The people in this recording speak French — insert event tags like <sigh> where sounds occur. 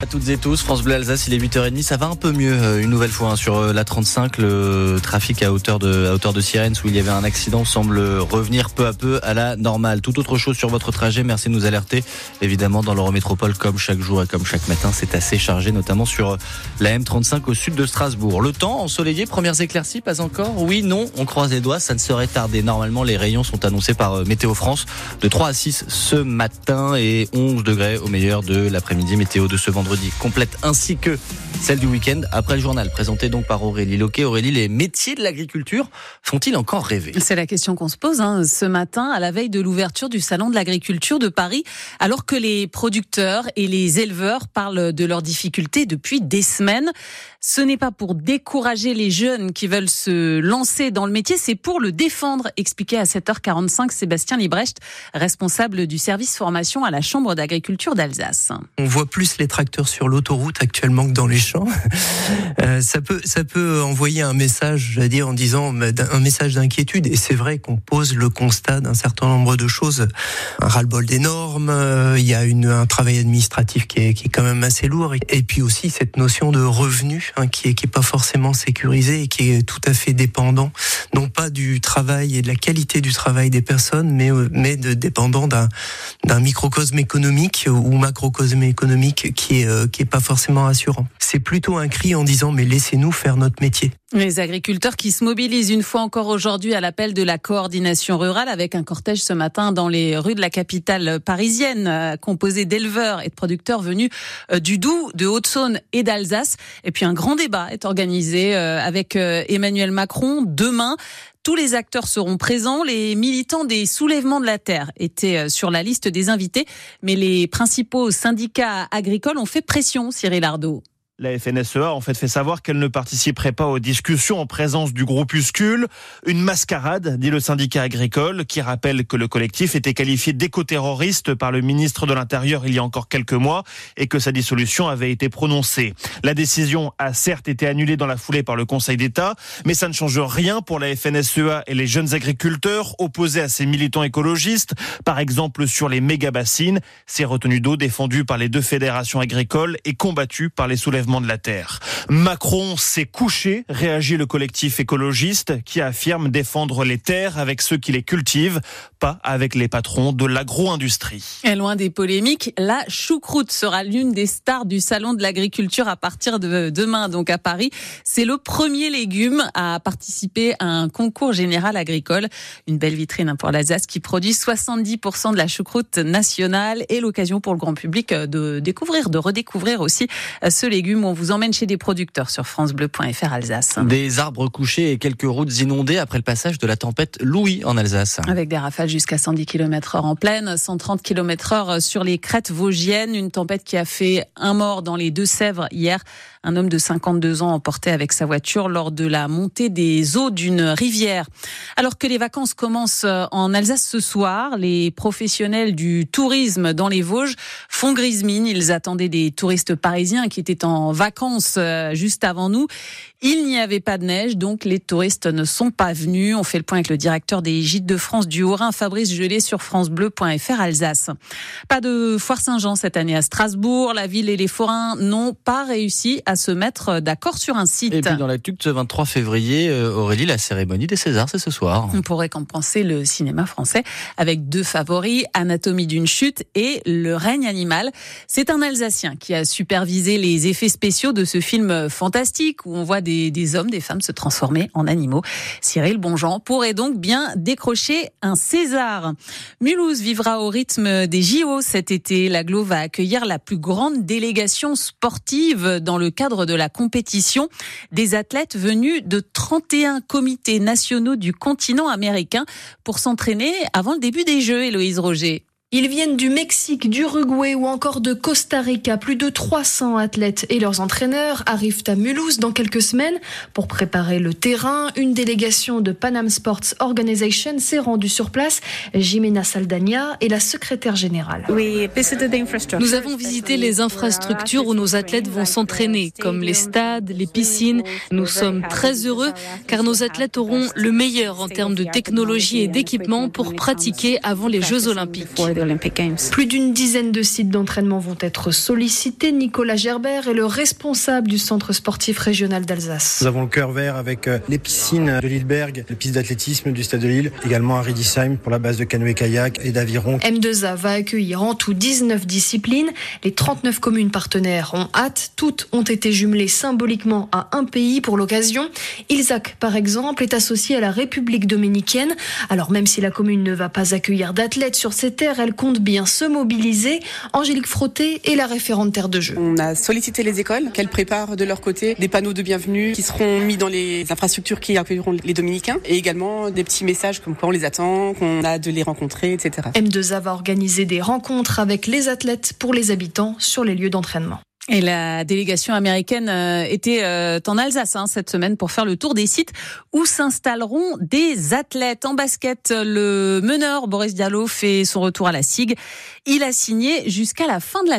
À toutes et tous, France Bleu Alsace, il est 8h30, ça va un peu mieux euh, une nouvelle fois hein, sur euh, la 35, le trafic à hauteur de à hauteur de Sirens où il y avait un accident semble revenir peu à peu à la normale. Tout autre chose sur votre trajet, merci de nous alerter. Évidemment dans l'Eurométropole comme chaque jour et comme chaque matin, c'est assez chargé notamment sur euh, la M35 au sud de Strasbourg. Le temps ensoleillé, premières éclaircies, pas encore? Oui, non, on croise les doigts, ça ne serait tardé. Normalement, les rayons sont annoncés par Météo France de 3 à 6 ce matin et 11 degrés au meilleur de l'après-midi. Météo de ce vendredi complète ainsi que celle du week-end après le journal présenté donc par Aurélie Loquet. Aurélie, les métiers de l'agriculture font-ils encore rêver? C'est la question qu'on se pose hein, ce matin à la veille de l'ouverture du salon de l'agriculture de Paris, alors que les producteurs et les éleveurs parlent de leurs difficultés depuis des semaines. Ce n'est pas pour décourager les jeunes qui veulent se lancer dans le métier, c'est pour le défendre, expliquait à 7h45 Sébastien Librecht, responsable du service formation à la Chambre d'agriculture d'Alsace. On voit plus les tracteurs sur l'autoroute actuellement que dans les champs. <laughs> Euh, ça peut ça peut envoyer un message, j'allais dire en disant un message d'inquiétude. Et c'est vrai qu'on pose le constat d'un certain nombre de choses, un ras-le-bol des normes, euh, il y a un travail administratif qui est, qui est quand même assez lourd. Et puis aussi cette notion de revenu hein, qui est qui est pas forcément sécurisé et qui est tout à fait dépendant non pas du travail et de la qualité du travail des personnes mais euh, mais de dépendant d'un microcosme économique ou macrocosme économique qui est qui est pas forcément assurant. C'est plutôt un cri en disant mais laissez-nous faire notre métier. Les agriculteurs qui se mobilisent une fois encore aujourd'hui à l'appel de la coordination rurale avec un cortège ce matin dans les rues de la capitale parisienne euh, composé d'éleveurs et de producteurs venus euh, du Doubs, de Haute-Saône et d'Alsace. Et puis un grand débat est organisé euh, avec Emmanuel Macron demain. Tous les acteurs seront présents. Les militants des soulèvements de la terre étaient sur la liste des invités, mais les principaux syndicats agricoles ont fait pression, Cyril Ardo. La FNSEA en fait fait savoir qu'elle ne participerait pas aux discussions en présence du groupuscule. Une mascarade, dit le syndicat agricole, qui rappelle que le collectif était qualifié d'éco-terroriste par le ministre de l'Intérieur il y a encore quelques mois et que sa dissolution avait été prononcée. La décision a certes été annulée dans la foulée par le Conseil d'État, mais ça ne change rien pour la FNSEA et les jeunes agriculteurs opposés à ces militants écologistes, par exemple sur les méga-bassines, ces retenues d'eau défendues par les deux fédérations agricoles et combattues par les soulèvements de la Terre. Macron s'est couché, réagit le collectif écologiste qui affirme défendre les terres avec ceux qui les cultivent, pas avec les patrons de l'agro-industrie. Et loin des polémiques, la choucroute sera l'une des stars du salon de l'agriculture à partir de demain, donc à Paris. C'est le premier légume à participer à un concours général agricole. Une belle vitrine pour l'Alsace qui produit 70% de la choucroute nationale et l'occasion pour le grand public de découvrir, de redécouvrir aussi ce légume on vous emmène chez des producteurs sur francebleu.fr Alsace. Des arbres couchés et quelques routes inondées après le passage de la tempête Louis en Alsace. Avec des rafales jusqu'à 110 km heure en pleine, 130 km heure sur les crêtes vosgiennes. Une tempête qui a fait un mort dans les Deux-Sèvres hier. Un homme de 52 ans emporté avec sa voiture lors de la montée des eaux d'une rivière. Alors que les vacances commencent en Alsace ce soir, les professionnels du tourisme dans les Vosges font grise mine. Ils attendaient des touristes parisiens qui étaient en vacances euh, juste avant nous. Il n'y avait pas de neige, donc les touristes ne sont pas venus. On fait le point avec le directeur des Gîtes de France du Haut-Rhin, Fabrice Gelé, sur francebleu.fr Alsace. Pas de foire Saint-Jean cette année à Strasbourg. La ville et les forains n'ont pas réussi à se mettre d'accord sur un site. Et puis dans l'actu de ce 23 février, euh, Aurélie, la cérémonie des Césars, c'est ce soir. On pourrait compenser le cinéma français avec deux favoris, Anatomie d'une chute et Le règne animal. C'est un Alsacien qui a supervisé les effets spéciaux de ce film fantastique où on voit des, hommes, des femmes se transformer en animaux. Cyril Bonjean pourrait donc bien décrocher un César. Mulhouse vivra au rythme des JO cet été. La Glo va accueillir la plus grande délégation sportive dans le cadre de la compétition. Des athlètes venus de 31 comités nationaux du continent américain pour s'entraîner avant le début des Jeux, Héloïse Roger. Ils viennent du Mexique, d'Uruguay ou encore de Costa Rica. Plus de 300 athlètes et leurs entraîneurs arrivent à Mulhouse dans quelques semaines pour préparer le terrain. Une délégation de Panam Sports Organization s'est rendue sur place. Jimena Saldania est la secrétaire générale. Nous avons visité les infrastructures où nos athlètes vont s'entraîner, comme les stades, les piscines. Nous sommes très heureux car nos athlètes auront le meilleur en termes de technologie et d'équipement pour pratiquer avant les Jeux olympiques. Plus d'une dizaine de sites d'entraînement vont être sollicités. Nicolas Gerbert est le responsable du centre sportif régional d'Alsace. Nous avons le cœur vert avec euh, les piscines de Lilleberg, les pistes d'athlétisme du stade de Lille, également à Riedisheim pour la base de canoë-kayak et d'aviron. M2A va accueillir en tout 19 disciplines. Les 39 communes partenaires ont hâte. Toutes ont été jumelées symboliquement à un pays pour l'occasion. Ilzac, par exemple, est associé à la République dominicaine. Alors même si la commune ne va pas accueillir d'athlètes sur ses terres, elle compte bien se mobiliser. Angélique Frotté est la référente terre de jeu. On a sollicité les écoles qu'elles préparent de leur côté des panneaux de bienvenue qui seront mis dans les infrastructures qui accueilleront les dominicains et également des petits messages comme quoi on les attend, qu'on a de les rencontrer, etc. M2A va organiser des rencontres avec les athlètes pour les habitants sur les lieux d'entraînement. Et la délégation américaine euh, était euh, en Alsace hein, cette semaine pour faire le tour des sites où s'installeront des athlètes en basket. Le meneur Boris Diallo fait son retour à la SIG. Il a signé jusqu'à la fin de la